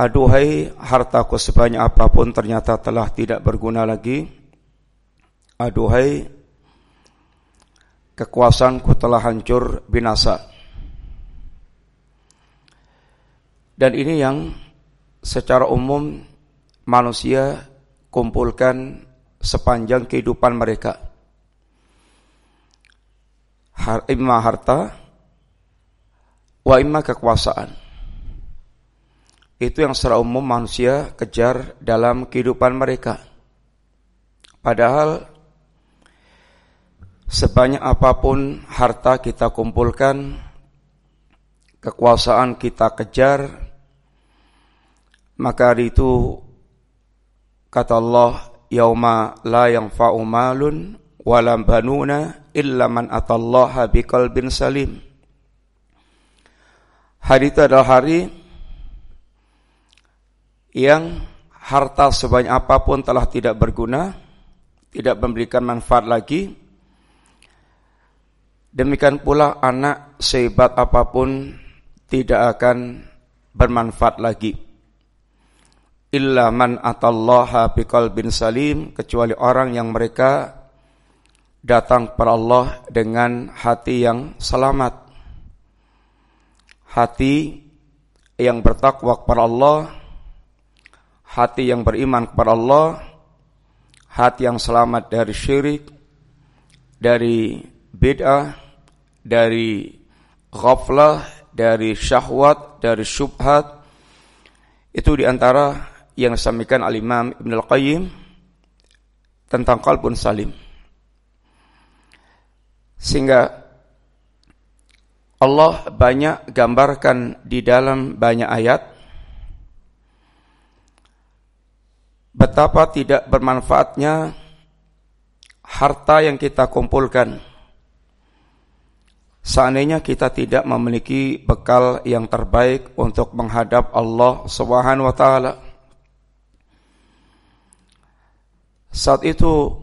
Aduhai hartaku sebanyak apa pun ternyata telah tidak berguna lagi. Aduhai kekuasaanku telah hancur binasa. Dan ini yang secara umum manusia kumpulkan sepanjang kehidupan mereka. Har, imma harta, wa imma kekuasaan. Itu yang secara umum manusia kejar dalam kehidupan mereka. Padahal sebanyak apa pun harta kita kumpulkan, kekuasaan kita kejar, maka hari itu kata Allah, yauma la yanfa'u malun wala banuna illa man atallaha biqalbin salim. Hari itu adalah hari yang harta sebanyak apa pun telah tidak berguna, tidak memberikan manfaat lagi. Demikian pula anak sehebat apa pun tidak akan bermanfaat lagi. Illa man atallaha biqalbin salim kecuali orang yang mereka datang kepada Allah dengan hati yang selamat. Hati yang bertakwa kepada Allah hati yang beriman kepada Allah, hati yang selamat dari syirik, dari bid'ah, dari ghaflah, dari syahwat, dari syubhat. Itu di antara yang disampaikan al-Imam Ibn Al-Qayyim tentang kalbun salim. Sehingga Allah banyak gambarkan di dalam banyak ayat betapa tidak bermanfaatnya harta yang kita kumpulkan. Seandainya kita tidak memiliki bekal yang terbaik untuk menghadap Allah Subhanahu wa taala. Saat itu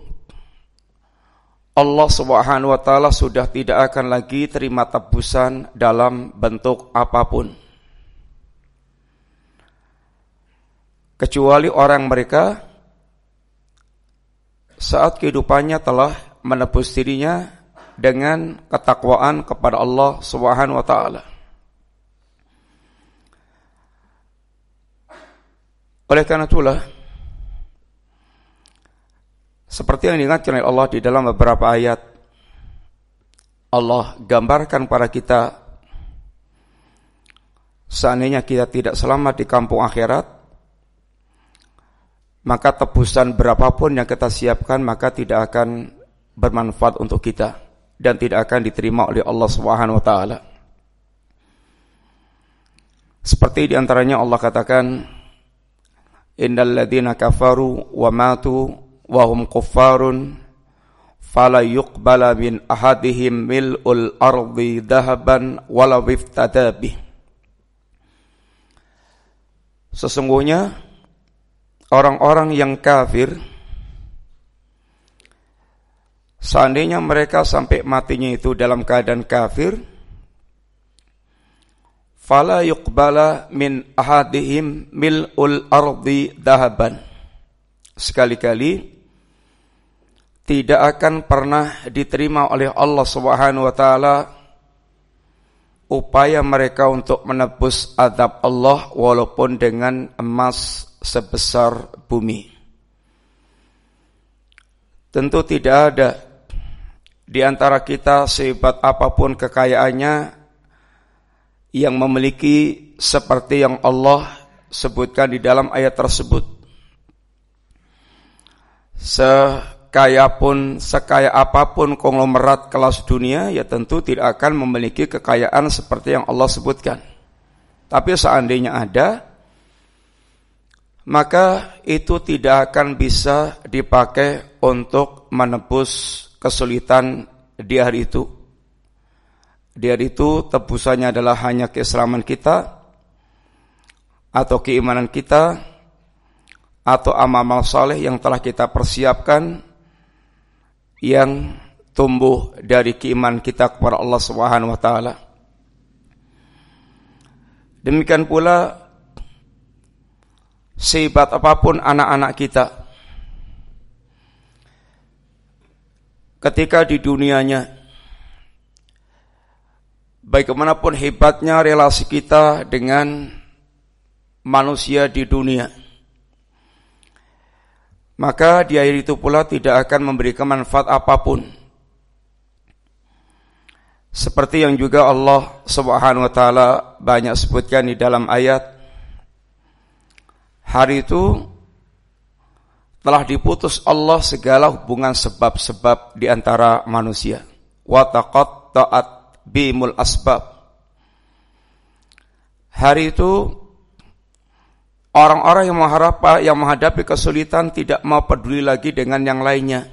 Allah Subhanahu wa taala sudah tidak akan lagi terima tebusan dalam bentuk apa pun. Kecuali orang mereka saat kehidupannya telah menebus dirinya dengan ketakwaan kepada Allah Subhanahu wa taala. Oleh karena itulah seperti yang diingatkan oleh Allah di dalam beberapa ayat Allah gambarkan para kita seandainya kita tidak selamat di kampung akhirat maka tebusan berapapun yang kita siapkan maka tidak akan bermanfaat untuk kita dan tidak akan diterima oleh Allah Subhanahu wa taala. Seperti di antaranya Allah katakan Innal ladzina kafaru wa matu wa hum kuffarun fala yuqbala min ahadihim mil'ul ardi dahaban walau iftada Sesungguhnya orang-orang yang kafir seandainya mereka sampai matinya itu dalam keadaan kafir fala yuqbala min ahadihim mil'ul ardi dahaban. Sekali-kali tidak akan pernah diterima oleh Allah Subhanahu wa taala upaya mereka untuk menebus adab Allah walaupun dengan emas sebesar bumi. Tentu tidak ada di antara kita sehebat apa pun kekayaannya yang memiliki seperti yang Allah sebutkan di dalam ayat tersebut. Sekaya pun, sekaya apa pun konglomerat kelas dunia, ya tentu tidak akan memiliki kekayaan seperti yang Allah sebutkan. Tapi seandainya ada, maka itu tidak akan bisa dipakai untuk menebus kesulitan di hari itu. Di hari itu tebusannya adalah hanya keislaman kita atau keimanan kita atau amal-amal saleh yang telah kita persiapkan yang tumbuh dari keimanan kita kepada Allah Subhanahu wa taala. Demikian pula sehebat apa pun anak-anak kita, ketika di dunianya, bagaimanapun hebatnya relasi kita dengan manusia di dunia, maka di akhir itu pula tidak akan memberikan manfaat apa pun. Seperti yang juga Allah Subhanahu wa taala banyak sebutkan di dalam ayat Hari itu telah diputus Allah segala hubungan sebab-sebab di antara manusia. Wa taqatta'at bimul asbab. Hari itu orang-orang yang mengharap yang menghadapi kesulitan tidak mau peduli lagi dengan yang lainnya.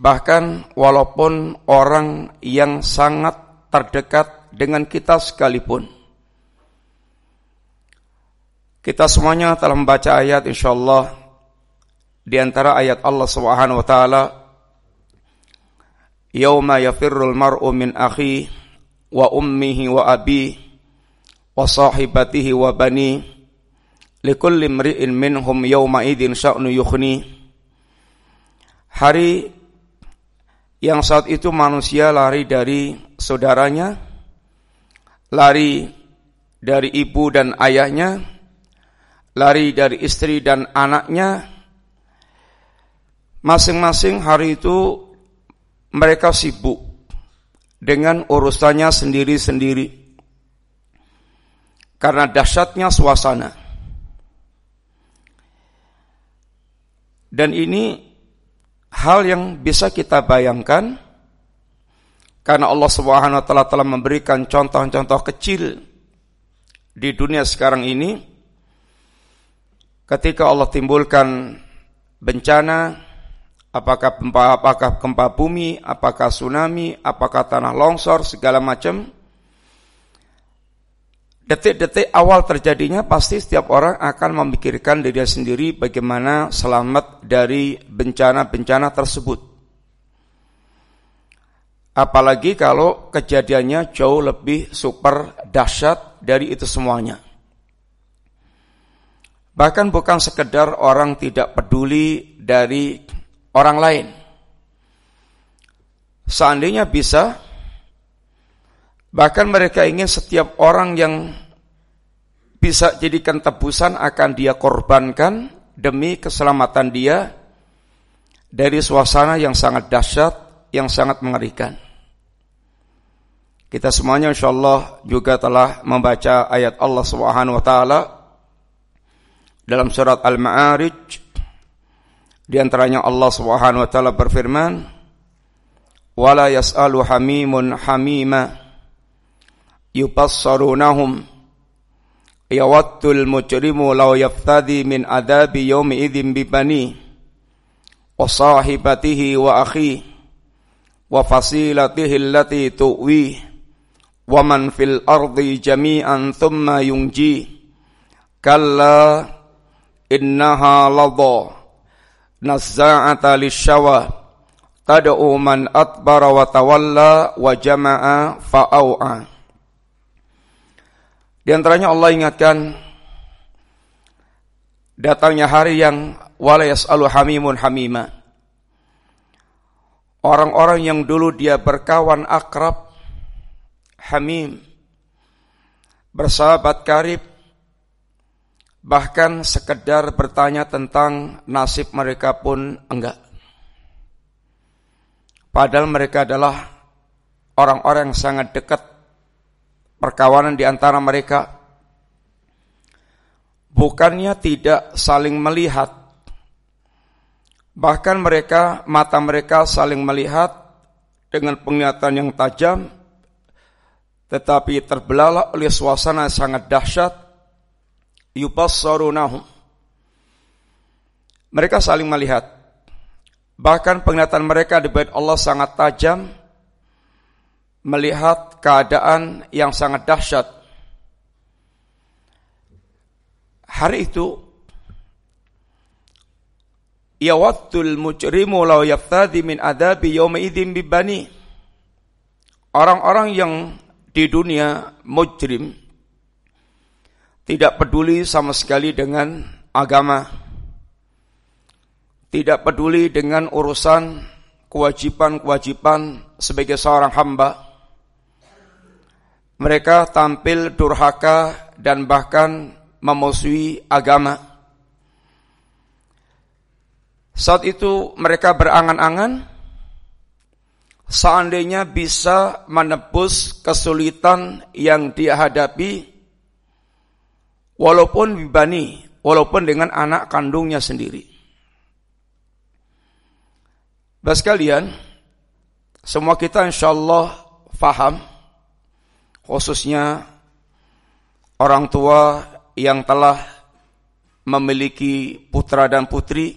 Bahkan walaupun orang yang sangat terdekat dengan kita sekalipun kita semuanya telah membaca ayat insyaallah di antara ayat Allah Subhanahu wa taala Yauma yafirrul mar'u min akhi wa ummihi wa abi wa sahibatihi wa bani likulli imri'in minhum yawma idzin sya'nu yukhni Hari yang saat itu manusia lari dari saudaranya, lari dari ibu dan ayahnya, lari dari istri dan anaknya, masing-masing hari itu mereka sibuk dengan urusannya sendiri-sendiri. Karena dahsyatnya suasana. Dan ini hal yang bisa kita bayangkan karena Allah Subhanahu wa taala telah memberikan contoh-contoh kecil di dunia sekarang ini ketika Allah timbulkan bencana, apakah gempa, apakah gempa bumi, apakah tsunami, apakah tanah longsor, segala macam. Detik-detik awal terjadinya pasti setiap orang akan memikirkan diri sendiri bagaimana selamat dari bencana-bencana tersebut. Apalagi kalau kejadiannya jauh lebih super dahsyat dari itu semuanya. Bahkan bukan sekedar orang tidak peduli dari orang lain. Seandainya bisa, bahkan mereka ingin setiap orang yang bisa jadikan tebusan akan dia korbankan demi keselamatan dia dari suasana yang sangat dahsyat, yang sangat mengerikan. Kita semuanya insyaallah juga telah membaca ayat Allah Subhanahu wa taala dalam surat Al-Ma'arij di antaranya Allah Subhanahu wa taala berfirman wala yas'alu hamimun hamima yubassarunahum yawadtul mujrimu law yaftadi min adabi yawmi idzin bibani wa sahibatihi wa akhi wa fasilatihi allati tuwi wa man fil ardi jami'an thumma yunji kalla innaha ladha. Nazza'ata lisyawa tad'u man atbara wa tawalla wa jama'a fa'au'a Di antaranya Allah ingatkan datangnya hari yang wala yas'alu hamimun hamima. Orang-orang yang dulu dia berkawan akrab hamim bersahabat karib Bahkan sekedar bertanya tentang nasib mereka pun enggak. Padahal mereka adalah orang-orang yang sangat dekat perkawanan di antara mereka. Bukannya tidak saling melihat. Bahkan mereka, mata mereka saling melihat dengan penglihatan yang tajam, tetapi terbelalak oleh suasana yang sangat dahsyat yubassarunahum. Mereka saling melihat. Bahkan penglihatan mereka di bait Allah sangat tajam melihat keadaan yang sangat dahsyat. Hari itu yawaddul mujrimu law yaftadi min adabi yawma idzin bibani. Orang-orang yang di dunia mujrim tidak peduli sama sekali dengan agama, tidak peduli dengan urusan kewajiban-kewajiban sebagai seorang hamba. Mereka tampil durhaka dan bahkan memusuhi agama. Saat itu mereka berangan-angan seandainya bisa menebus kesulitan yang dia hadapi walaupun bibani, walaupun dengan anak kandungnya sendiri. Bapak sekalian, semua kita insya Allah faham, khususnya orang tua yang telah memiliki putra dan putri,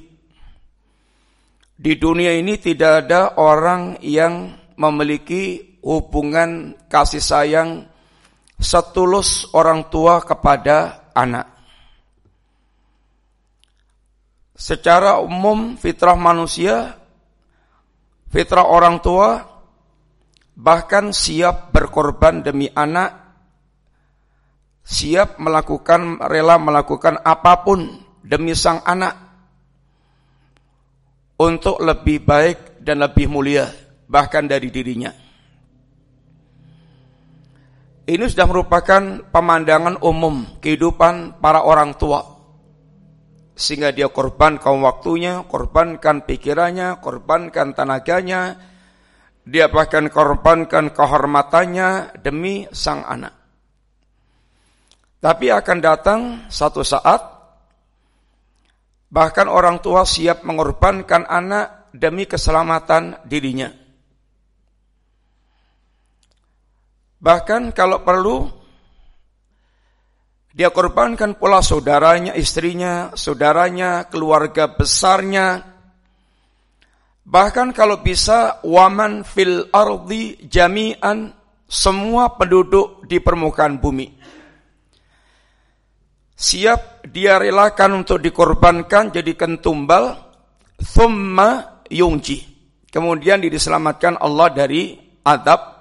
di dunia ini tidak ada orang yang memiliki hubungan kasih sayang setulus orang tua kepada anak. Secara umum fitrah manusia, fitrah orang tua bahkan siap berkorban demi anak, siap melakukan rela melakukan apa pun demi sang anak untuk lebih baik dan lebih mulia bahkan dari dirinya. Ini sudah merupakan pemandangan umum kehidupan para orang tua. Sehingga dia korbankan waktunya, korbankan pikirannya, korbankan tenaganya, dia bahkan korbankan kehormatannya demi sang anak. Tapi akan datang satu saat Bahkan orang tua siap mengorbankan anak demi keselamatan dirinya. Bahkan kalau perlu, dia korbankan pula saudaranya, istrinya, saudaranya, keluarga besarnya. Bahkan kalau bisa, waman fil ardi jami'an, semua penduduk di permukaan bumi siap dia relakan untuk dikorbankan jadikan tumbal thumma yungji kemudian diselamatkan Allah dari adab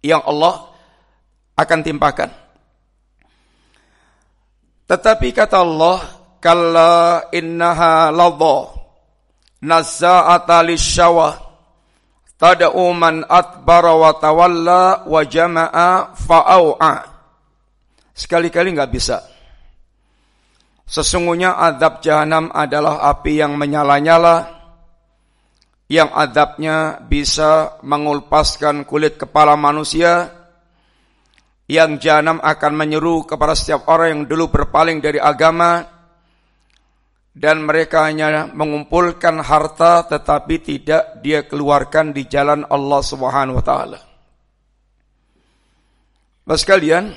yang Allah akan timpakan. Tetapi kata Allah kalla innaha ladha nazza'ata lisyawah tad'u man atbara wa tawalla wa jama'a fa'au'a sekali-kali nggak bisa. Sesungguhnya adab jahanam adalah api yang menyala-nyala, yang adabnya bisa mengulpaskan kulit kepala manusia, yang jahanam akan menyeru kepada setiap orang yang dulu berpaling dari agama, dan mereka hanya mengumpulkan harta tetapi tidak dia keluarkan di jalan Allah Subhanahu wa taala. Bapak sekalian,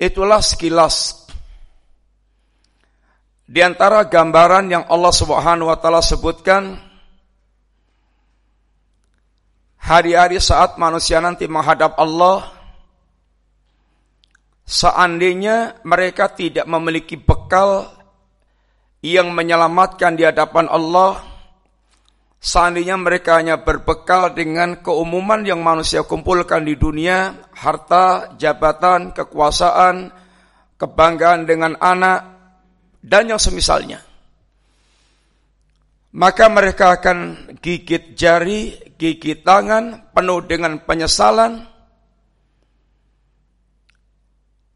itulah sekilas di antara gambaran yang Allah Subhanahu wa taala sebutkan hari-hari saat manusia nanti menghadap Allah seandainya mereka tidak memiliki bekal yang menyelamatkan di hadapan Allah seandainya mereka hanya berbekal dengan keumuman yang manusia kumpulkan di dunia harta, jabatan, kekuasaan, kebanggaan dengan anak dan yang semisalnya. Maka mereka akan gigit jari, gigit tangan, penuh dengan penyesalan,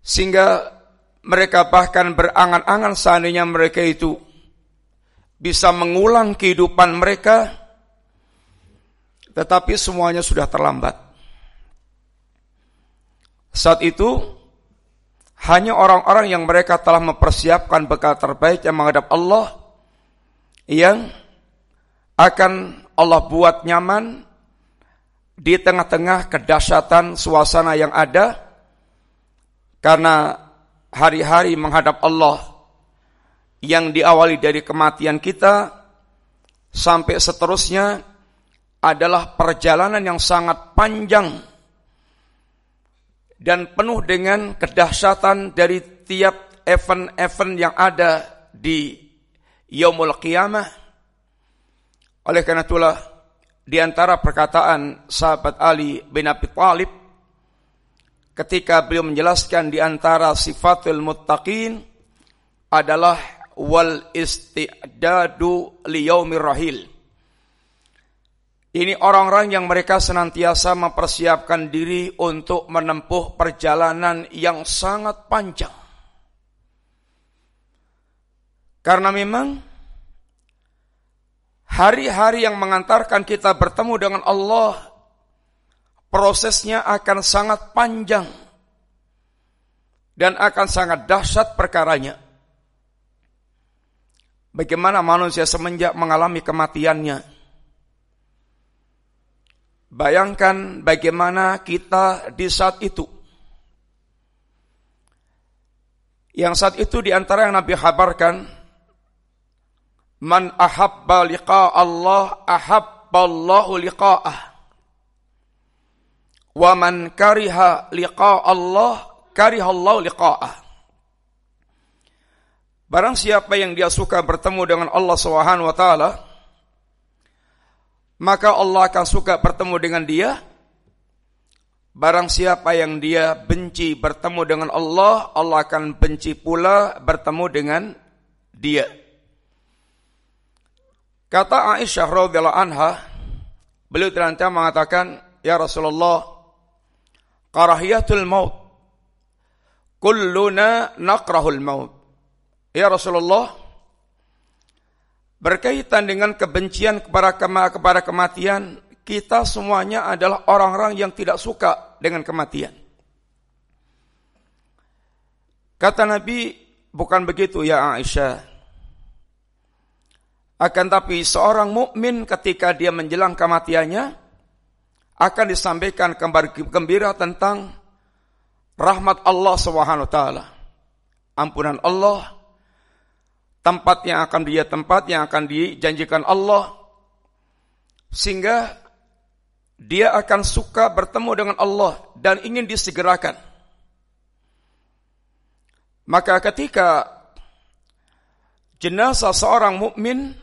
sehingga mereka bahkan berangan-angan seandainya mereka itu bisa mengulang kehidupan mereka, tetapi semuanya sudah terlambat. Saat itu hanya orang-orang yang mereka telah mempersiapkan bekal terbaik yang menghadap Allah yang akan Allah buat nyaman di tengah-tengah kedahsyatan suasana yang ada karena hari-hari menghadap Allah yang diawali dari kematian kita sampai seterusnya adalah perjalanan yang sangat panjang dan penuh dengan kedahsyatan dari tiap event-event yang ada di Yaumul Qiyamah. Oleh karena itulah di antara perkataan sahabat Ali bin Abi Thalib ketika beliau menjelaskan di antara sifatul muttaqin adalah wal isti'dadu liyaumir rahil. Ini orang-orang yang mereka senantiasa mempersiapkan diri untuk menempuh perjalanan yang sangat panjang. Karena memang hari-hari yang mengantarkan kita bertemu dengan Allah prosesnya akan sangat panjang dan akan sangat dahsyat perkaranya. Bagaimana manusia semenjak mengalami kematiannya, Bayangkan bagaimana kita di saat itu. Yang saat itu di antara yang Nabi kabarkan, Man ahabba liqa Allah ahabba Allahu liqa'ah. Wa man kariha liqa Allah kariha Allah liqa'ah. Barang siapa yang dia suka bertemu dengan Allah Subhanahu wa taala, maka Allah akan suka bertemu dengan dia. Barang siapa yang dia benci bertemu dengan Allah, Allah akan benci pula bertemu dengan dia. Kata Aisyah radhiyallahu anha, beliau ternyata mengatakan, "Ya Rasulullah, karahiyatul maut. Kulluna nakrahul maut." Ya Rasulullah, berkaitan dengan kebencian kepada kema kepada kematian, kita semuanya adalah orang-orang yang tidak suka dengan kematian. Kata Nabi, bukan begitu ya Aisyah. Akan tapi seorang mukmin ketika dia menjelang kematiannya akan disampaikan kabar gembira tentang rahmat Allah Subhanahu taala. Ampunan Allah, tempat yang akan dia tempat yang akan dijanjikan Allah sehingga dia akan suka bertemu dengan Allah dan ingin disegerakan. Maka ketika jenazah seorang mukmin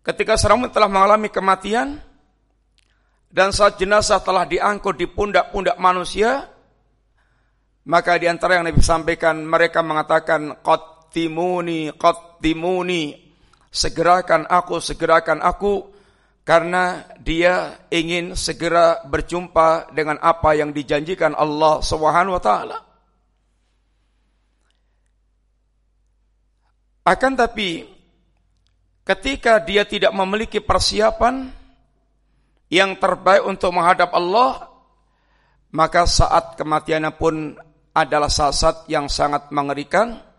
ketika seorang mukmin telah mengalami kematian dan saat jenazah telah diangkut di pundak-pundak manusia maka di antara yang Nabi sampaikan mereka mengatakan qad Qattimuni, qattimuni. Segerakan aku, segerakan aku. Karena dia ingin segera berjumpa dengan apa yang dijanjikan Allah Subhanahu wa taala. Akan tapi ketika dia tidak memiliki persiapan yang terbaik untuk menghadap Allah, maka saat kematiannya pun adalah saat yang sangat mengerikan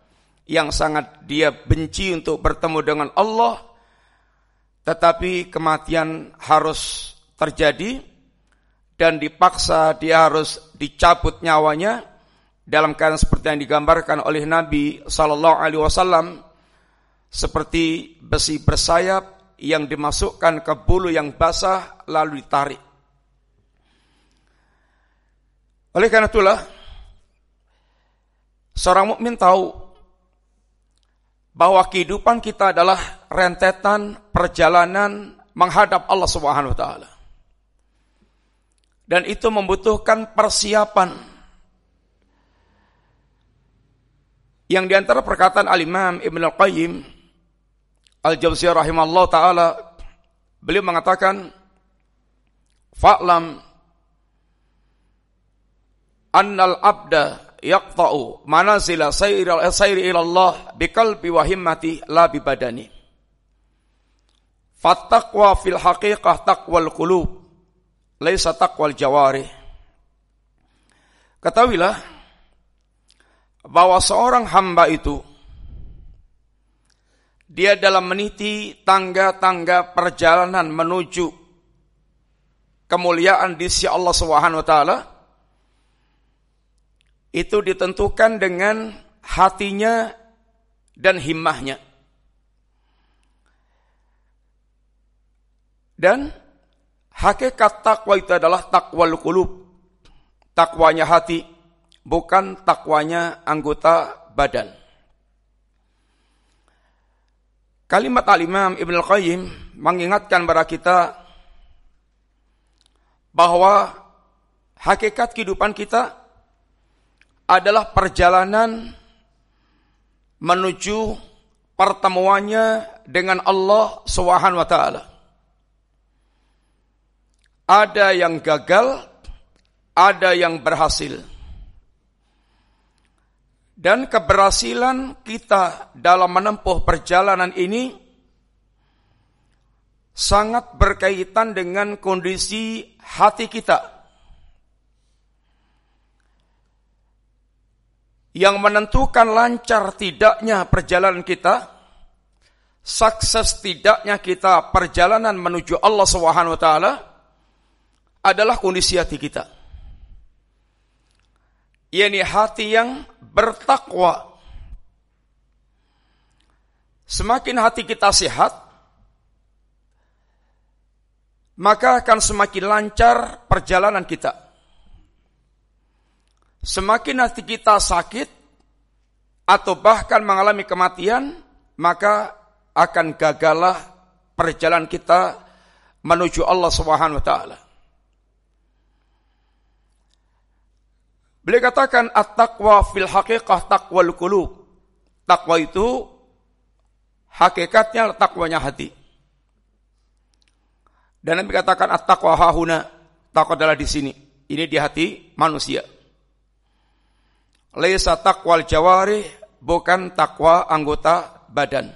yang sangat dia benci untuk bertemu dengan Allah, tetapi kematian harus terjadi dan dipaksa dia harus dicabut nyawanya dalam keadaan seperti yang digambarkan oleh Nabi Sallallahu Alaihi Wasallam seperti besi bersayap yang dimasukkan ke bulu yang basah lalu ditarik. Oleh karena itulah seorang mukmin tahu bahwa kehidupan kita adalah rentetan perjalanan menghadap Allah Subhanahu wa taala. Dan itu membutuhkan persiapan. Yang di antara perkataan Al-Imam Ibn Al-Qayyim Al-Jawziyah rahimahullah ta'ala Beliau mengatakan Fa'lam Annal abda yaqta'u manazila sayri Allah biqalbi wa himmati la bi badani. Fattaqwa fil haqiqah taqwal qulub laisa taqwal jawari. Ketahuilah bahwa seorang hamba itu dia dalam meniti tangga-tangga perjalanan menuju kemuliaan di sisi Allah Subhanahu wa taala itu ditentukan dengan hatinya dan himmahnya. Dan hakikat takwa itu adalah takwal kulub. Takwanya hati, bukan takwanya anggota badan. Kalimat al-imam Ibn al-Qayyim mengingatkan kepada kita bahwa hakikat kehidupan kita adalah perjalanan menuju pertemuannya dengan Allah Subhanahu wa taala. Ada yang gagal, ada yang berhasil. Dan keberhasilan kita dalam menempuh perjalanan ini sangat berkaitan dengan kondisi hati kita. Yang menentukan lancar tidaknya perjalanan kita, sukses tidaknya kita perjalanan menuju Allah Subhanahu wa taala adalah kondisi hati kita. Ini hati yang bertakwa. Semakin hati kita sehat, maka akan semakin lancar perjalanan kita. Semakin hati kita sakit atau bahkan mengalami kematian, maka akan gagalah perjalanan kita menuju Allah Subhanahu wa taala. Beliau katakan at-taqwa fil haqiqah taqwal qulub. Takwa itu hakikatnya takwanya hati. Dan Nabi katakan at-taqwa hahuna. Takwa adalah di sini. Ini di hati manusia. Laisa taqwal jawari bukan takwa anggota badan.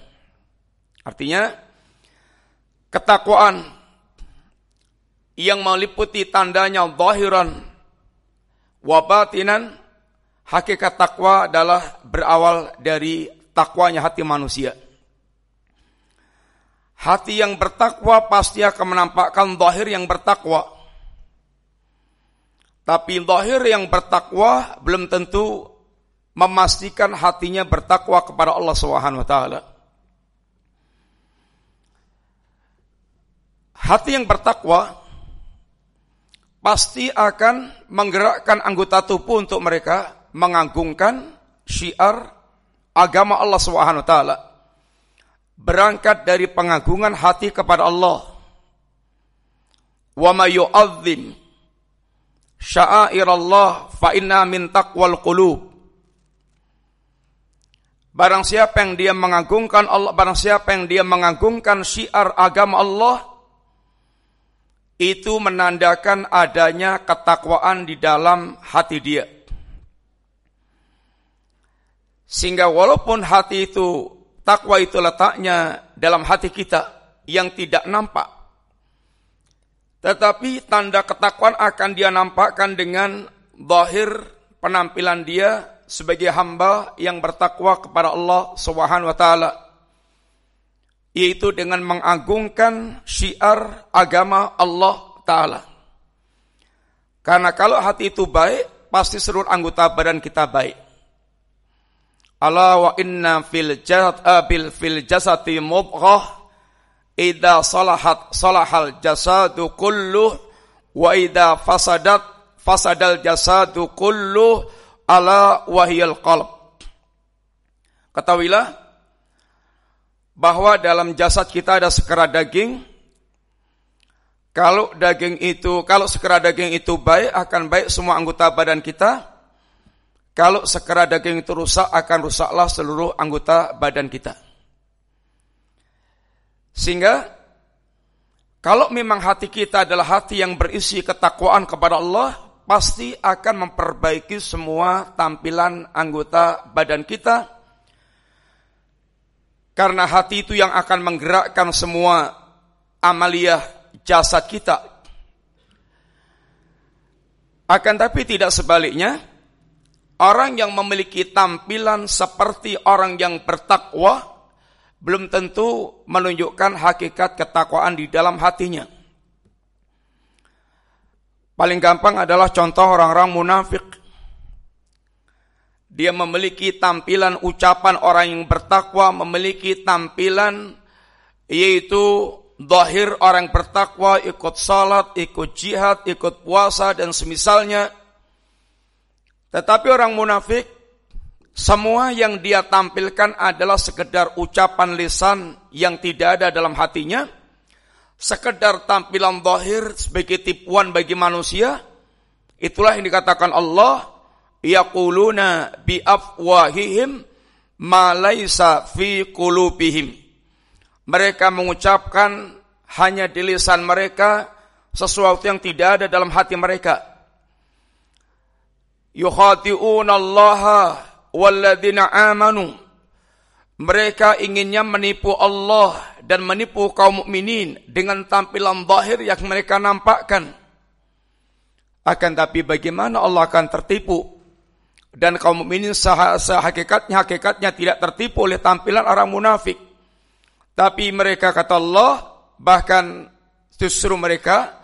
Artinya ketakwaan yang meliputi tandanya zahiran Wabatinan hakikat takwa adalah berawal dari takwanya hati manusia. Hati yang bertakwa pasti akan menampakkan zahir yang bertakwa. Tapi zahir yang bertakwa belum tentu memastikan hatinya bertakwa kepada Allah Subhanahu wa taala. Hati yang bertakwa pasti akan menggerakkan anggota tubuh untuk mereka mengagungkan syiar agama Allah Subhanahu wa taala. Berangkat dari pengagungan hati kepada Allah. Wa may sya'airallah fa inna min taqwal qulub. Barang siapa yang dia mengagungkan Allah, barang siapa yang dia mengagungkan syiar agama Allah, itu menandakan adanya ketakwaan di dalam hati dia. Sehingga walaupun hati itu, takwa itu letaknya dalam hati kita yang tidak nampak. Tetapi tanda ketakwaan akan dia nampakkan dengan zahir penampilan dia sebagai hamba yang bertakwa kepada Allah Subhanahu wa taala yaitu dengan mengagungkan syiar agama Allah Ta'ala. Karena kalau hati itu baik, pasti seluruh anggota badan kita baik. Allah wa inna fil jasad abil fil jasati mubghah idza salahat salahal jasadu kulluh wa idza fasadat fasadal jasadu kulluh ala wahiyal qalb. Ketahuilah bahwa dalam jasad kita ada sekerat daging. Kalau daging itu, kalau sekerat daging itu baik, akan baik semua anggota badan kita. Kalau sekerat daging itu rusak, akan rusaklah seluruh anggota badan kita. Sehingga, kalau memang hati kita adalah hati yang berisi ketakwaan kepada Allah, pasti akan memperbaiki semua tampilan anggota badan kita, karena hati itu yang akan menggerakkan semua amaliyah jasad kita. Akan tapi tidak sebaliknya, orang yang memiliki tampilan seperti orang yang bertakwa belum tentu menunjukkan hakikat ketakwaan di dalam hatinya. Paling gampang adalah contoh orang-orang munafik dia memiliki tampilan ucapan orang yang bertakwa, memiliki tampilan yaitu zahir orang bertakwa, ikut salat, ikut jihad, ikut puasa dan semisalnya. Tetapi orang munafik semua yang dia tampilkan adalah sekedar ucapan lisan yang tidak ada dalam hatinya, sekedar tampilan zahir sebagai tipuan bagi manusia, Itulah yang dikatakan Allah, yaquluna bi afwahihim ma laisa fi qulubihim. Mereka mengucapkan hanya di lisan mereka sesuatu yang tidak ada dalam hati mereka. Yukhati'una Allah walladzina amanu. Mereka inginnya menipu Allah dan menipu kaum mukminin dengan tampilan zahir yang mereka nampakkan. Akan tapi bagaimana Allah akan tertipu dan kaum mukminin sehakikatnya hakikatnya tidak tertipu oleh tampilan orang munafik. Tapi mereka kata Allah bahkan justru mereka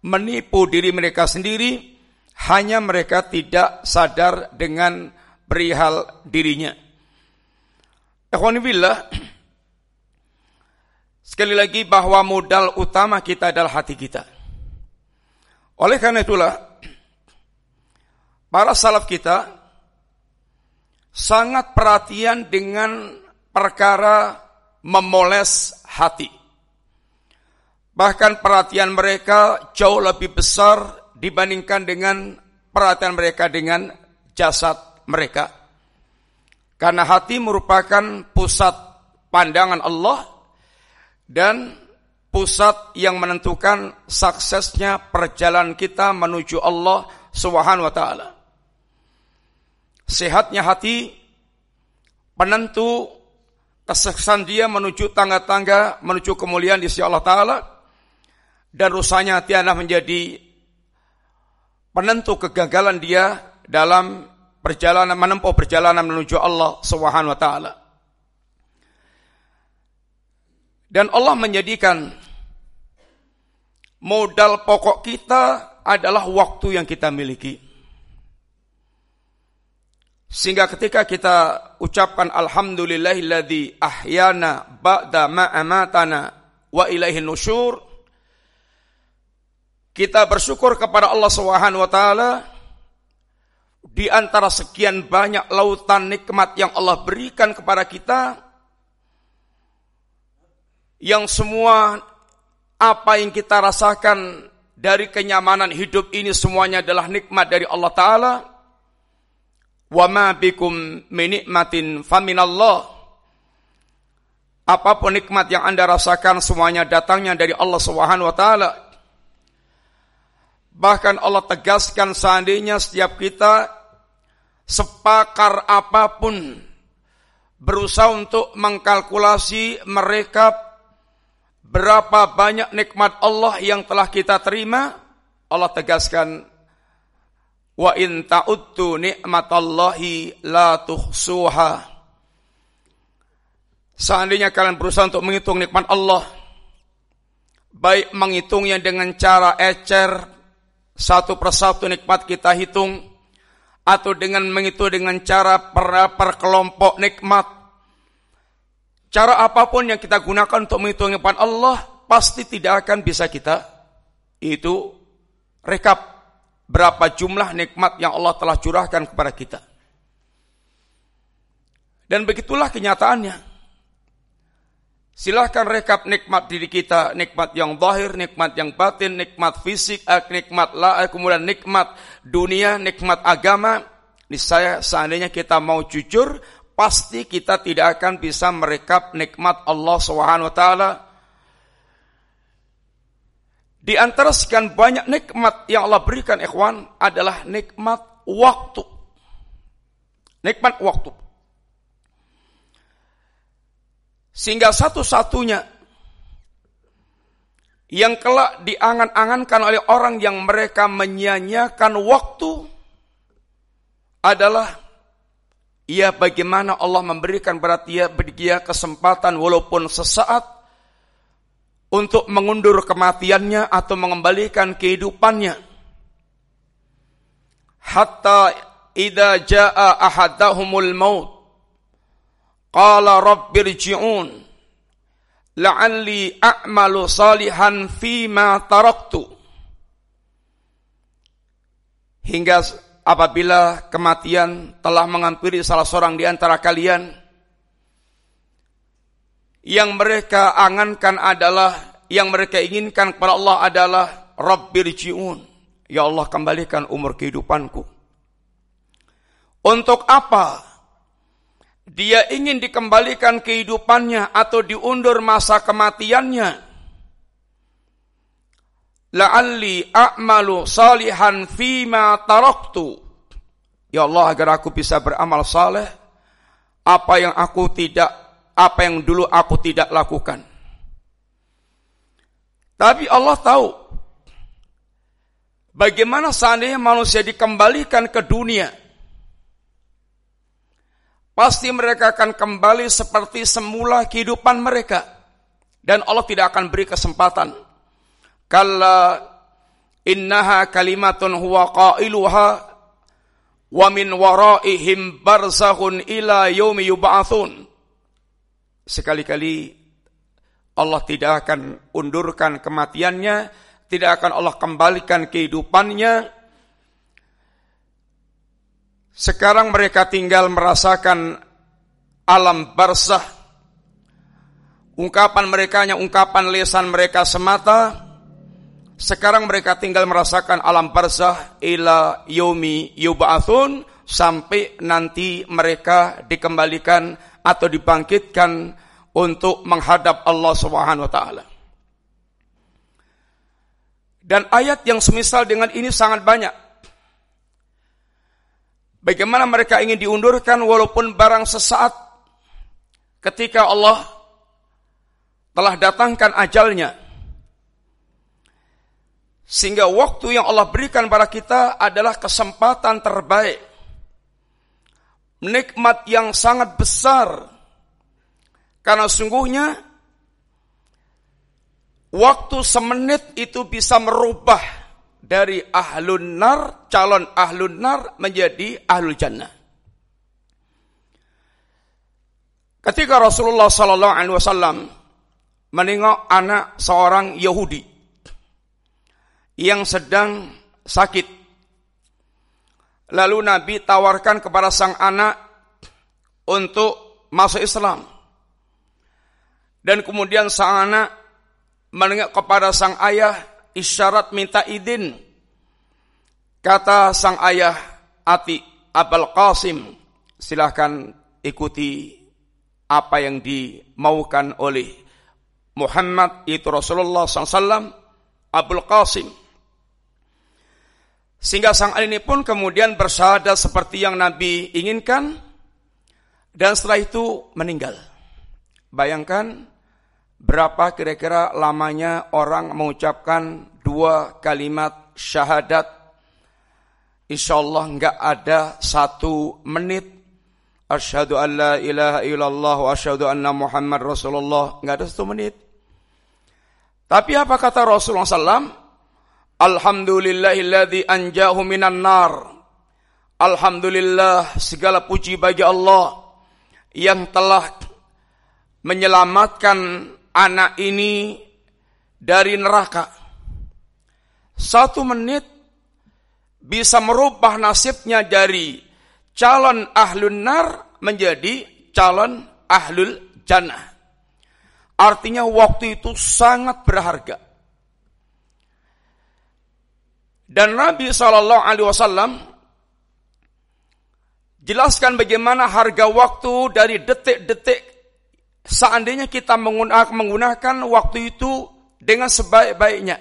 menipu diri mereka sendiri hanya mereka tidak sadar dengan perihal dirinya. Ikhwanibillah Sekali lagi bahwa modal utama kita adalah hati kita. Oleh karena itulah para salaf kita sangat perhatian dengan perkara memoles hati. Bahkan perhatian mereka jauh lebih besar dibandingkan dengan perhatian mereka dengan jasad mereka. Karena hati merupakan pusat pandangan Allah dan pusat yang menentukan suksesnya perjalanan kita menuju Allah Subhanahu wa taala sehatnya hati, penentu kesuksesan dia menuju tangga-tangga, menuju kemuliaan di sisi Allah Ta'ala, dan rusaknya hati adalah menjadi penentu kegagalan dia dalam perjalanan menempuh perjalanan menuju Allah Subhanahu wa taala. Dan Allah menjadikan modal pokok kita adalah waktu yang kita miliki. Sehingga ketika kita ucapkan alhamdulillahilladzi ahyana ba'da ma amatana wa ilaihin nusyur kita bersyukur kepada Allah Subhanahu wa taala di antara sekian banyak lautan nikmat yang Allah berikan kepada kita yang semua apa yang kita rasakan dari kenyamanan hidup ini semuanya adalah nikmat dari Allah taala Wa ma bikum min nikmatin faminallah. Apa pun nikmat yang Anda rasakan semuanya datangnya dari Allah Subhanahu wa taala. Bahkan Allah tegaskan seandainya setiap kita sepakar apa pun berusaha untuk mengkalkulasi mereka berapa banyak nikmat Allah yang telah kita terima, Allah tegaskan Wa in ta'uddu ni'matallahi la tuhsuha. Seandainya kalian berusaha untuk menghitung nikmat Allah, baik menghitungnya dengan cara ecer, satu persatu nikmat kita hitung, atau dengan menghitung dengan cara per, per kelompok nikmat, cara apa pun yang kita gunakan untuk menghitung nikmat Allah, pasti tidak akan bisa kita itu rekap berapa jumlah nikmat yang Allah telah curahkan kepada kita. Dan begitulah kenyataannya. Silahkan rekap nikmat diri kita, nikmat yang zahir, nikmat yang batin, nikmat fisik, eh, nikmat la, eh, kemudian nikmat dunia, nikmat agama. Niscaya seandainya kita mau jujur, pasti kita tidak akan bisa merekap nikmat Allah Subhanahu wa taala di antara sekian banyak nikmat yang Allah berikan ikhwan adalah nikmat waktu. Nikmat waktu. Sehingga satu-satunya yang kelak diangan-angankan oleh orang yang mereka menyia-nyiakan waktu adalah ia bagaimana Allah memberikan pada dia kesempatan walaupun sesaat untuk mengundur kematiannya atau mengembalikan kehidupannya. Hatta idza jaa ahadahumul maut qala rabbirji'un la'alli a'malu salihan fima taraktu hingga apabila kematian telah menghampiri salah seorang di antara kalian yang mereka angankan adalah yang mereka inginkan kepada Allah adalah Rabbirji'un. Ya Allah kembalikan umur kehidupanku. Untuk apa? Dia ingin dikembalikan kehidupannya atau diundur masa kematiannya. La'alli a'malu salihan fima taraktu. Ya Allah agar aku bisa beramal saleh apa yang aku tidak apa yang dulu aku tidak lakukan. Tapi Allah tahu bagaimana seandainya manusia dikembalikan ke dunia. Pasti mereka akan kembali seperti semula kehidupan mereka. Dan Allah tidak akan beri kesempatan. Kalla innaha kalimatun huwa qailuha wa min waraihim barzakhun ila yaumi yub'atsun. Sekali-kali Allah tidak akan undurkan kematiannya, tidak akan Allah kembalikan kehidupannya. Sekarang mereka tinggal merasakan alam barzah. Ungkapan mereka hanya ungkapan lesan mereka semata. Sekarang mereka tinggal merasakan alam barzah ila yomi yub'atsun sampai nanti mereka dikembalikan atau dibangkitkan untuk menghadap Allah Subhanahu wa taala. Dan ayat yang semisal dengan ini sangat banyak. Bagaimana mereka ingin diundurkan walaupun barang sesaat ketika Allah telah datangkan ajalnya. Sehingga waktu yang Allah berikan pada kita adalah kesempatan terbaik. Nikmat yang sangat besar. Karena sungguhnya waktu semenit itu bisa merubah dari ahlun nar, calon ahlun nar menjadi ahlul jannah. Ketika Rasulullah Sallallahu Alaihi Wasallam menengok anak seorang Yahudi yang sedang sakit. Lalu Nabi tawarkan kepada sang anak untuk masuk Islam. Dan kemudian sang anak menengok kepada sang ayah isyarat minta izin. Kata sang ayah Ati Abul Qasim, silahkan ikuti apa yang dimaukan oleh Muhammad itu Rasulullah SAW Abul Qasim sehingga sang Ali ini pun kemudian bersyahadat seperti yang Nabi inginkan dan setelah itu meninggal. Bayangkan berapa kira-kira lamanya orang mengucapkan dua kalimat syahadat. Insya Allah nggak ada satu menit. Asyhadu an la ilaha illallah wa asyhadu anna Muhammad Rasulullah. Nggak ada satu menit. Tapi apa kata Rasulullah SAW? Alhamdulillahilladzi anjahu minan nar. Alhamdulillah segala puji bagi Allah yang telah menyelamatkan anak ini dari neraka. Satu menit bisa merubah nasibnya dari calon ahlun nar menjadi calon ahlul jannah. Artinya waktu itu sangat berharga. Dan Nabi Shallallahu Alaihi Wasallam jelaskan bagaimana harga waktu dari detik-detik seandainya kita menggunakan waktu itu dengan sebaik-baiknya.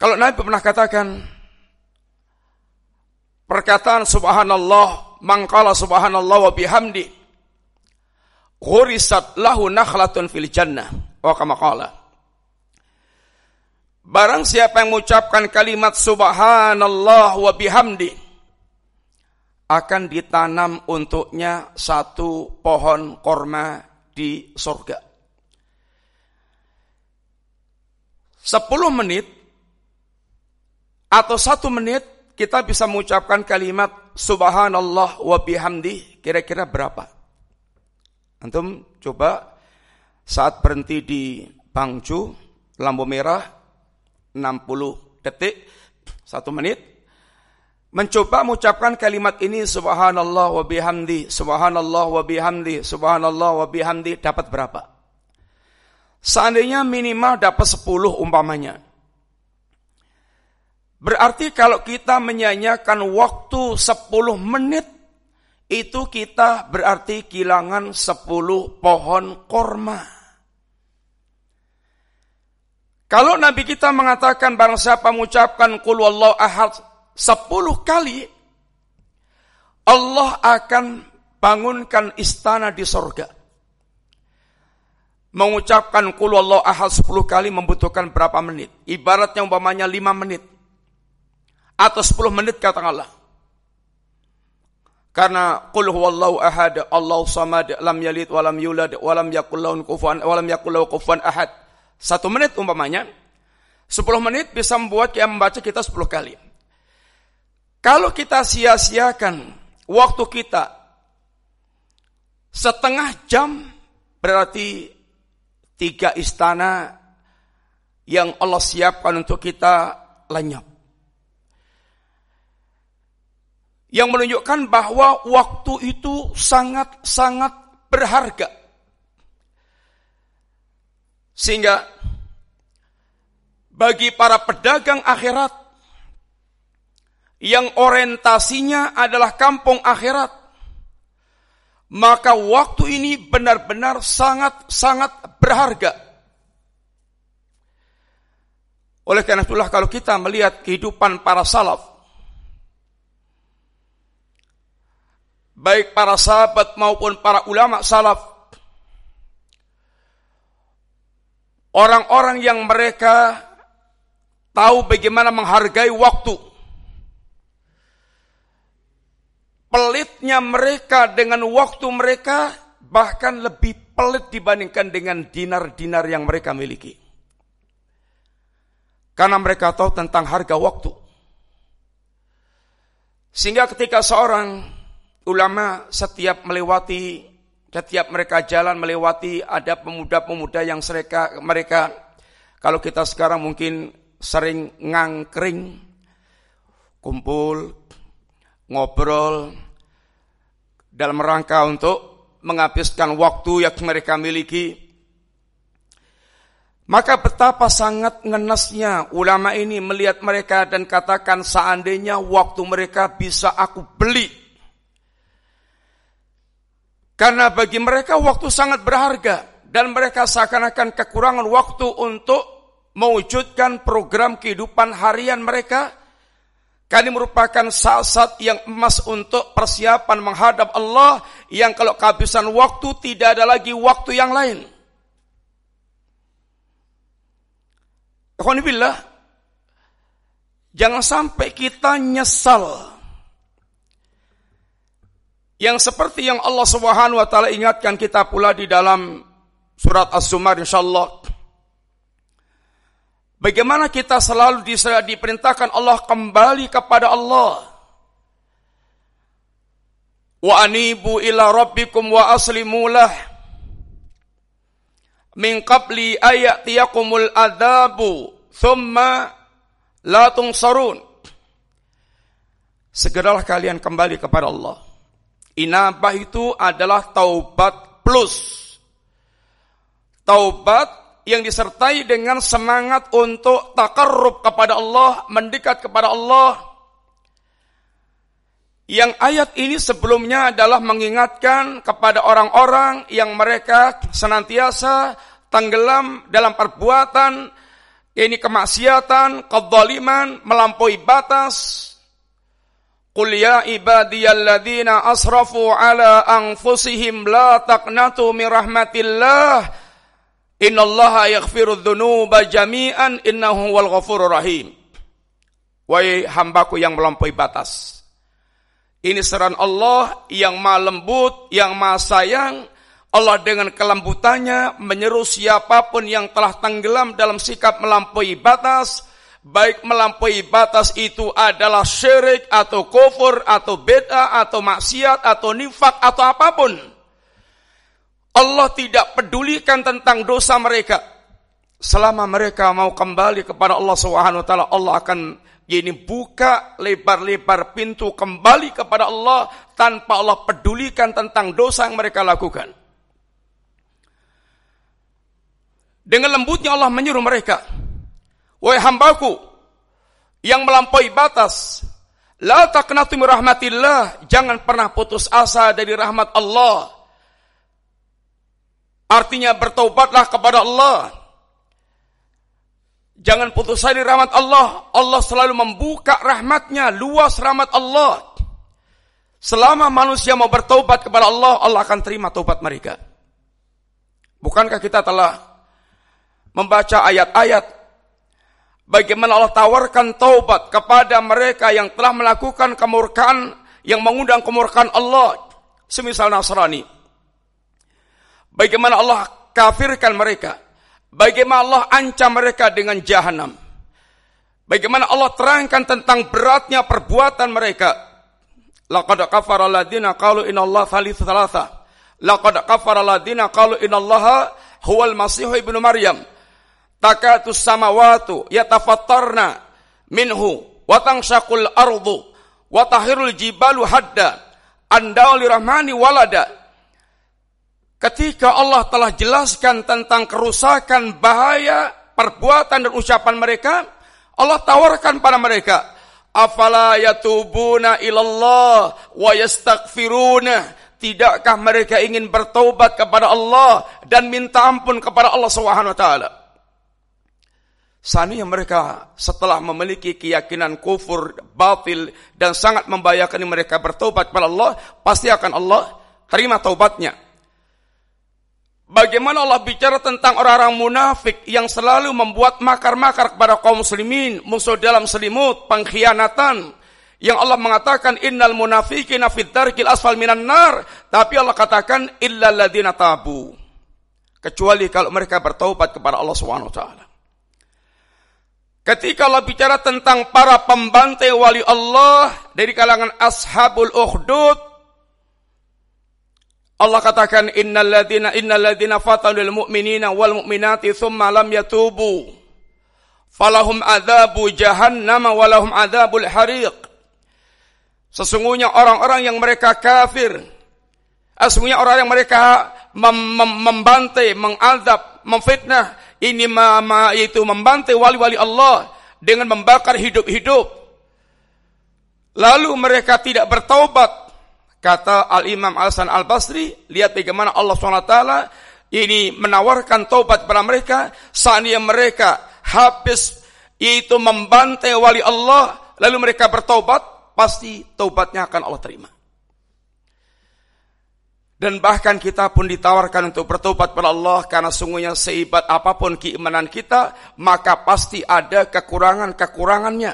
Kalau Nabi pernah katakan perkataan subhanallah mangkala subhanallah wa bihamdi ghurisat lahu nakhlatun fil jannah wa Barang siapa yang mengucapkan kalimat subhanallah wa bihamdi akan ditanam untuknya satu pohon korma di surga. Sepuluh menit atau satu menit kita bisa mengucapkan kalimat subhanallah wa bihamdi kira-kira berapa? Antum coba saat berhenti di Bangju, lampu merah, 60 detik, satu menit, mencoba mengucapkan kalimat ini subhanallah wa bihamdi, subhanallah wa bihamdi, subhanallah wa bihamdi, dapat berapa? Seandainya minimal dapat 10 umpamanya. Berarti kalau kita menyanyikan waktu 10 menit, itu kita berarti kehilangan 10 pohon korma. Kalau Nabi kita mengatakan barang siapa mengucapkan qul wallahu ahad 10 kali, Allah akan bangunkan istana di sorga. Mengucapkan qul wallahu ahad 10 kali membutuhkan berapa menit? Ibaratnya umpamanya 5 menit atau 10 menit katakanlah. Karena qul huwallahu ahad, Allahu samad, lam yalid wa lam yulad wa lam yakul lahu kufuwan wa lam yakul kufuwan ahad. Satu menit umpamanya, 10 menit bisa membuat kita membaca kita 10 kali. Kalau kita sia-siakan waktu kita setengah jam berarti tiga istana yang Allah siapkan untuk kita lenyap. yang menunjukkan bahwa waktu itu sangat-sangat berharga. Sehingga bagi para pedagang akhirat yang orientasinya adalah kampung akhirat, maka waktu ini benar-benar sangat-sangat berharga. Oleh karena itulah kalau kita melihat kehidupan para salaf, baik para sahabat maupun para ulama salaf orang-orang yang mereka tahu bagaimana menghargai waktu pelitnya mereka dengan waktu mereka bahkan lebih pelit dibandingkan dengan dinar-dinar yang mereka miliki. Karena mereka tahu tentang harga waktu. Sehingga ketika seorang ulama setiap melewati setiap mereka jalan melewati ada pemuda-pemuda yang mereka mereka kalau kita sekarang mungkin sering ngangkring kumpul ngobrol dalam rangka untuk menghabiskan waktu yang mereka miliki maka betapa sangat ngenasnya ulama ini melihat mereka dan katakan seandainya waktu mereka bisa aku beli karena bagi mereka waktu sangat berharga dan mereka seakan-akan kekurangan waktu untuk mewujudkan program kehidupan harian mereka. Kali merupakan saat-saat yang emas untuk persiapan menghadap Allah yang kalau kehabisan waktu tidak ada lagi waktu yang lain. Alhamdulillah, jangan sampai kita nyesal yang seperti yang Allah Subhanahu wa taala ingatkan kita pula di dalam surat Az-Zumar insyaallah. Bagaimana kita selalu diperintahkan Allah kembali kepada Allah. Wa anibu ila rabbikum wa aslimu lah. Min qabli ayatiyakumul adabu thumma la tunsarun. Segeralah kalian kembali kepada Allah. Inabah itu adalah taubat plus. Taubat yang disertai dengan semangat untuk takarrub kepada Allah, mendekat kepada Allah. Yang ayat ini sebelumnya adalah mengingatkan kepada orang-orang yang mereka senantiasa tenggelam dalam perbuatan ini kemaksiatan, kezaliman, melampaui batas, Qul ya ibadiyalladzina asrafu ala anfusihim la taqnatu min innallaha yaghfiru dzunuba jami'an innahu wal ghafurur rahim Wahai hambaku yang melampaui batas ini seran Allah yang maha lembut, yang maha sayang. Allah dengan kelembutannya menyeru siapa pun yang telah tenggelam dalam sikap melampaui batas baik melampaui batas itu adalah syirik atau kufur atau beda atau maksiat atau nifak atau apa pun. Allah tidak pedulikan tentang dosa mereka. Selama mereka mau kembali kepada Allah Subhanahu wa taala, Allah akan ini buka lebar-lebar pintu kembali kepada Allah tanpa Allah pedulikan tentang dosa yang mereka lakukan. Dengan lembutnya Allah menyuruh mereka, Wahai hambaku, yang melampaui batas. La taqnatu rahmatillah, jangan pernah putus asa dari rahmat Allah. Artinya bertobatlah kepada Allah. Jangan putus asa dari rahmat Allah. Allah selalu membuka rahmatnya, luas rahmat Allah. Selama manusia mau bertobat kepada Allah, Allah akan terima tobat mereka. Bukankah kita telah membaca ayat-ayat Bagaimana Allah tawarkan taubat kepada mereka yang telah melakukan kemurkaan yang mengundang kemurkaan Allah, semisal Nasrani. Bagaimana Allah kafirkan mereka. Bagaimana Allah ancam mereka dengan jahanam. Bagaimana Allah terangkan tentang beratnya perbuatan mereka. Laqad kafara alladziina qalu Allah thalithu thalatha. Laqad kafara alladziina qalu Allah huwal masihu ibnu Maryam takatus samawatu yatafattarna minhu wa tangsaqul ardu wa tahirul jibalu hadda andau lirahmani walada ketika Allah telah jelaskan tentang kerusakan bahaya perbuatan dan ucapan mereka Allah tawarkan pada mereka afala yatubuna ilallah wa yastaghfiruna tidakkah mereka ingin bertobat kepada Allah dan minta ampun kepada Allah Subhanahu wa taala mereka setelah memiliki keyakinan kufur, batil, dan sangat membahayakan mereka bertobat kepada Allah, pasti akan Allah terima taubatnya. Bagaimana Allah bicara tentang orang-orang munafik yang selalu membuat makar-makar kepada kaum muslimin, musuh dalam selimut, pengkhianatan, yang Allah mengatakan innal munafiqina fid darkil asfal minan nar, tapi Allah katakan illal ladina tabu. Kecuali kalau mereka bertaubat kepada Allah Subhanahu wa taala. Ketika Allah bicara tentang para pembantai wali Allah dari kalangan ashabul ukhdud, Allah katakan innal ladina innal ladina fatanul mu'minina wal mu'minati thumma lam yatubu falahum adzabu jahannam walahum adzabul hariq. Sesungguhnya orang-orang yang mereka kafir, sesungguhnya orang yang mereka mem mem membantai, mengadab, memfitnah, ini ma, ma, yaitu membantai wali-wali Allah dengan membakar hidup-hidup. Lalu mereka tidak bertaubat. Kata Al-Imam Al-Hasan Al-Basri, lihat bagaimana Allah SWT ini menawarkan taubat kepada mereka. Seandainya mereka habis yaitu membantai wali Allah, lalu mereka bertaubat, pasti taubatnya akan Allah terima. Dan bahkan kita pun ditawarkan untuk bertobat kepada Allah karena sungguhnya seibat apa pun keimanan kita, maka pasti ada kekurangan-kekurangannya.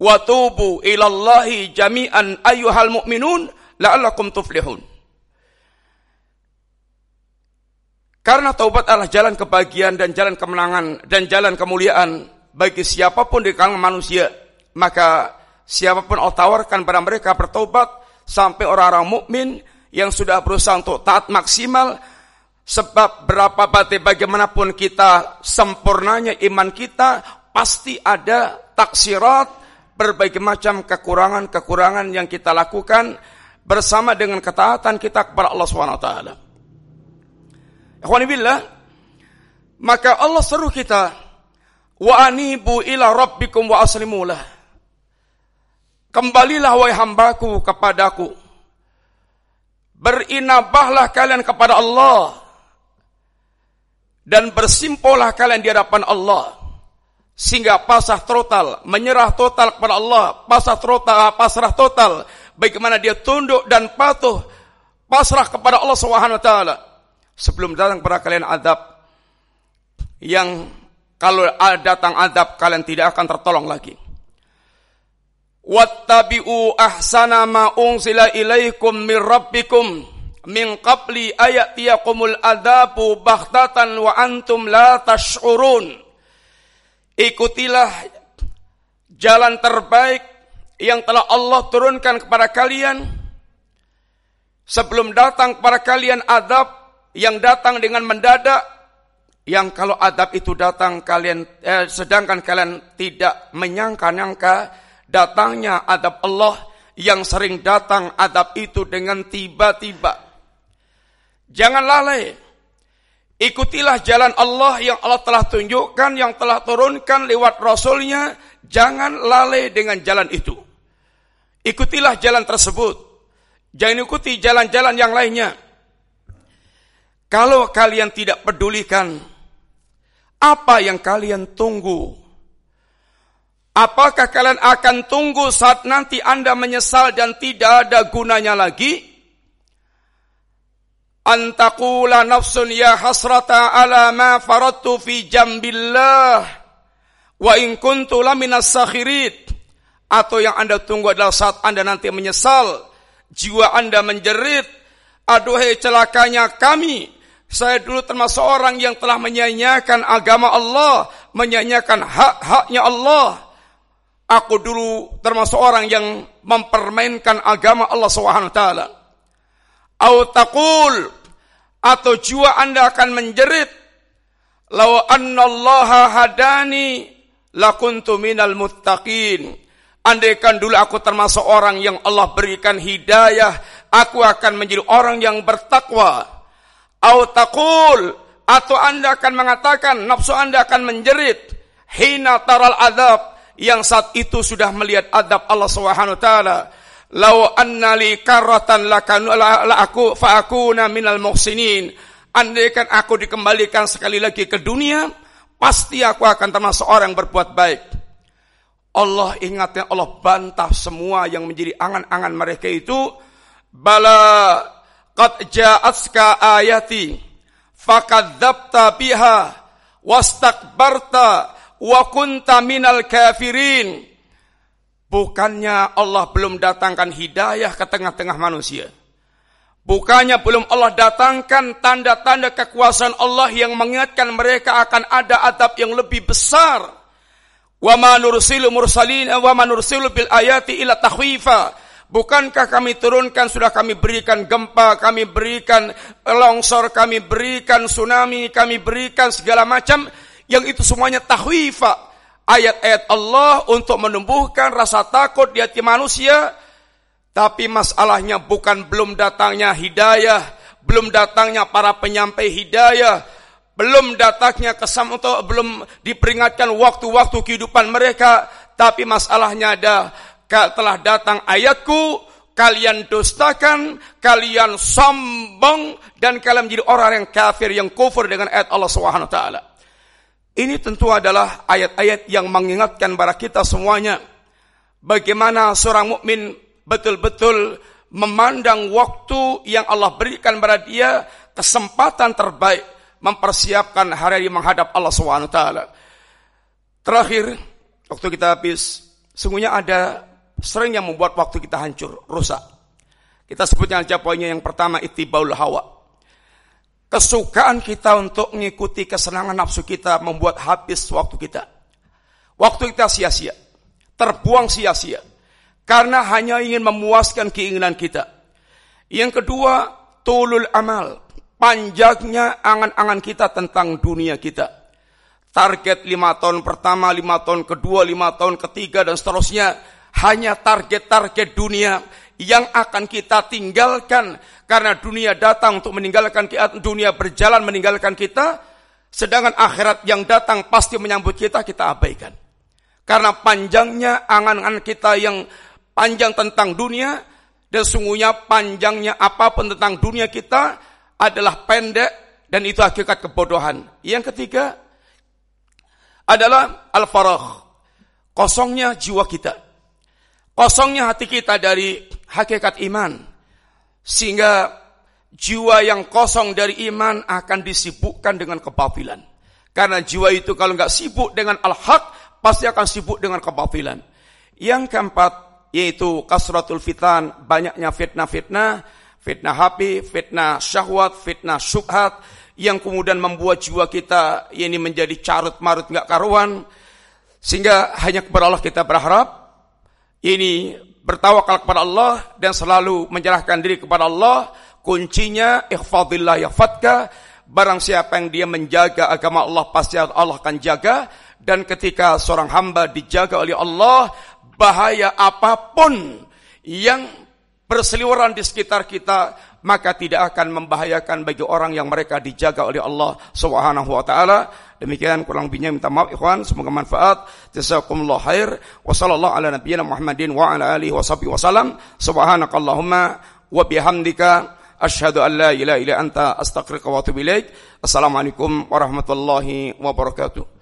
Wa tubu ilallahi jami'an ayyuhal mu'minun la'allakum tuflihun. Karena taubat adalah jalan kebahagiaan dan jalan kemenangan dan jalan kemuliaan bagi siapa pun di kalangan manusia, maka siapa pun Allah tawarkan pada mereka bertobat sampai orang-orang mukmin yang sudah berusaha untuk taat maksimal sebab berapa batik bagaimanapun kita sempurnanya iman kita pasti ada taksirat berbagai macam kekurangan-kekurangan yang kita lakukan bersama dengan ketaatan kita kepada Allah SWT. Ikhwanibillah, maka Allah seru kita wa anibu ila rabbikum wa aslimulah. Kembalilah wahai hambaku kepadaku Berinabahlah kalian kepada Allah dan bersimpolah kalian di hadapan Allah sehingga pasrah total, menyerah total kepada Allah, pasrah total, pasrah total bagaimana dia tunduk dan patuh pasrah kepada Allah Subhanahu wa taala. Sebelum datang kepada kalian adab yang kalau datang adab kalian tidak akan tertolong lagi. Wattabi'u ahsana ma unzila ilaikum min rabbikum min qabli ayatiyakumul adabu baghtatan wa antum la tash'urun. Ikutilah jalan terbaik yang telah Allah turunkan kepada kalian sebelum datang kepada kalian adab yang datang dengan mendadak yang kalau adab itu datang kalian eh, sedangkan kalian tidak menyangka-nyangka datangnya adab Allah yang sering datang adab itu dengan tiba-tiba. Jangan lalai. Ikutilah jalan Allah yang Allah telah tunjukkan, yang telah turunkan lewat Rasulnya. Jangan lalai dengan jalan itu. Ikutilah jalan tersebut. Jangan ikuti jalan-jalan yang lainnya. Kalau kalian tidak pedulikan, apa yang kalian tunggu? Apakah kalian akan tunggu saat nanti Anda menyesal dan tidak ada gunanya lagi? Antakula nafsun ya hasrata ala ma fi jambillah wa in kuntu laminas atau yang Anda tunggu adalah saat Anda nanti menyesal jiwa Anda menjerit aduhai celakanya kami saya dulu termasuk orang yang telah menyanyiakan agama Allah menyanyiakan hak-haknya Allah. Aku dulu termasuk orang yang mempermainkan agama Allah Subhanahu wa taala. Au atau jiwa Anda akan menjerit law annallaha hadani lakuntu minal muttaqin andaikan dulu aku termasuk orang yang Allah berikan hidayah aku akan menjadi orang yang bertakwa au taqul atau Anda akan mengatakan nafsu Anda akan menjerit hina taral adab yang saat itu sudah melihat adab Allah Subhanahu wa taala Lau anna li karatan lakan la, aku fa akuna minal muhsinin. Andaikan aku dikembalikan sekali lagi ke dunia, pasti aku akan termasuk orang berbuat baik. Allah ingatkan Allah bantah semua yang menjadi angan-angan mereka itu. Bala qad ja'atska ayati fakadzabta biha wastakbarta wa kunta minal kafirin. Bukannya Allah belum datangkan hidayah ke tengah-tengah manusia. Bukannya belum Allah datangkan tanda-tanda kekuasaan Allah yang mengingatkan mereka akan ada adab yang lebih besar. Wa ma nursilu wa bil ayati ila tahwifa. Bukankah kami turunkan sudah kami berikan gempa, kami berikan longsor, kami berikan tsunami, kami berikan segala macam yang itu semuanya tahwifa ayat-ayat Allah untuk menumbuhkan rasa takut di hati manusia. Tapi masalahnya bukan belum datangnya hidayah, belum datangnya para penyampai hidayah, belum datangnya untuk belum diperingatkan waktu-waktu kehidupan mereka, tapi masalahnya ada telah datang ayatku, kalian dustakan, kalian sombong dan kalian menjadi orang yang kafir yang kufur dengan ayat Allah Subhanahu taala. Ini tentu adalah ayat-ayat yang mengingatkan kepada kita semuanya bagaimana seorang mukmin betul-betul memandang waktu yang Allah berikan kepada dia kesempatan terbaik mempersiapkan hari menghadap Allah SWT. Terakhir, waktu kita habis, sungguhnya ada sering yang membuat waktu kita hancur, rusak. Kita sebutnya aja poinnya yang pertama, itibaul hawa Kesukaan kita untuk mengikuti kesenangan nafsu kita membuat habis waktu kita. Waktu kita sia-sia. Terbuang sia-sia. Karena hanya ingin memuaskan keinginan kita. Yang kedua, tulul amal. Panjangnya angan-angan kita tentang dunia kita. Target lima tahun pertama, lima tahun kedua, lima tahun ketiga, dan seterusnya. Hanya target-target dunia yang akan kita tinggalkan karena dunia datang untuk meninggalkan kita, dunia berjalan meninggalkan kita, sedangkan akhirat yang datang pasti menyambut kita, kita abaikan. Karena panjangnya angan-angan kita yang panjang tentang dunia, dan sungguhnya panjangnya apa pun tentang dunia kita adalah pendek dan itu hakikat kebodohan. Yang ketiga adalah al-farah, kosongnya jiwa kita. Kosongnya hati kita dari hakikat iman. Sehingga jiwa yang kosong dari iman akan disibukkan dengan kebatilan. Karena jiwa itu kalau nggak sibuk dengan al-haq, pasti akan sibuk dengan kebatilan. Yang keempat, yaitu kasratul fitan, banyaknya fitnah-fitnah, fitnah hapi, fitnah syahwat, fitnah syubhat, yang kemudian membuat jiwa kita ini menjadi carut marut nggak karuan, sehingga hanya kepada Allah kita berharap, ini bertawakal kepada Allah dan selalu menyerahkan diri kepada Allah. Kuncinya ikhfadillah yahfadka. Barang siapa yang dia menjaga agama Allah pasti Allah akan jaga. Dan ketika seorang hamba dijaga oleh Allah, bahaya apa pun yang berseliweran di sekitar kita, maka tidak akan membahayakan bagi orang yang mereka dijaga oleh Allah Subhanahu wa taala. Demikian kurang lebihnya minta maaf ikhwan, semoga manfaat. Jazakumullah khair. Wa sallallahu ala Muhammadin wa ala alihi wa sahbihi wasallam. Subhanakallahumma wa bihamdika asyhadu an la ilaha illa anta astaghfiruka wa atubu ilaik. Assalamualaikum warahmatullahi wabarakatuh.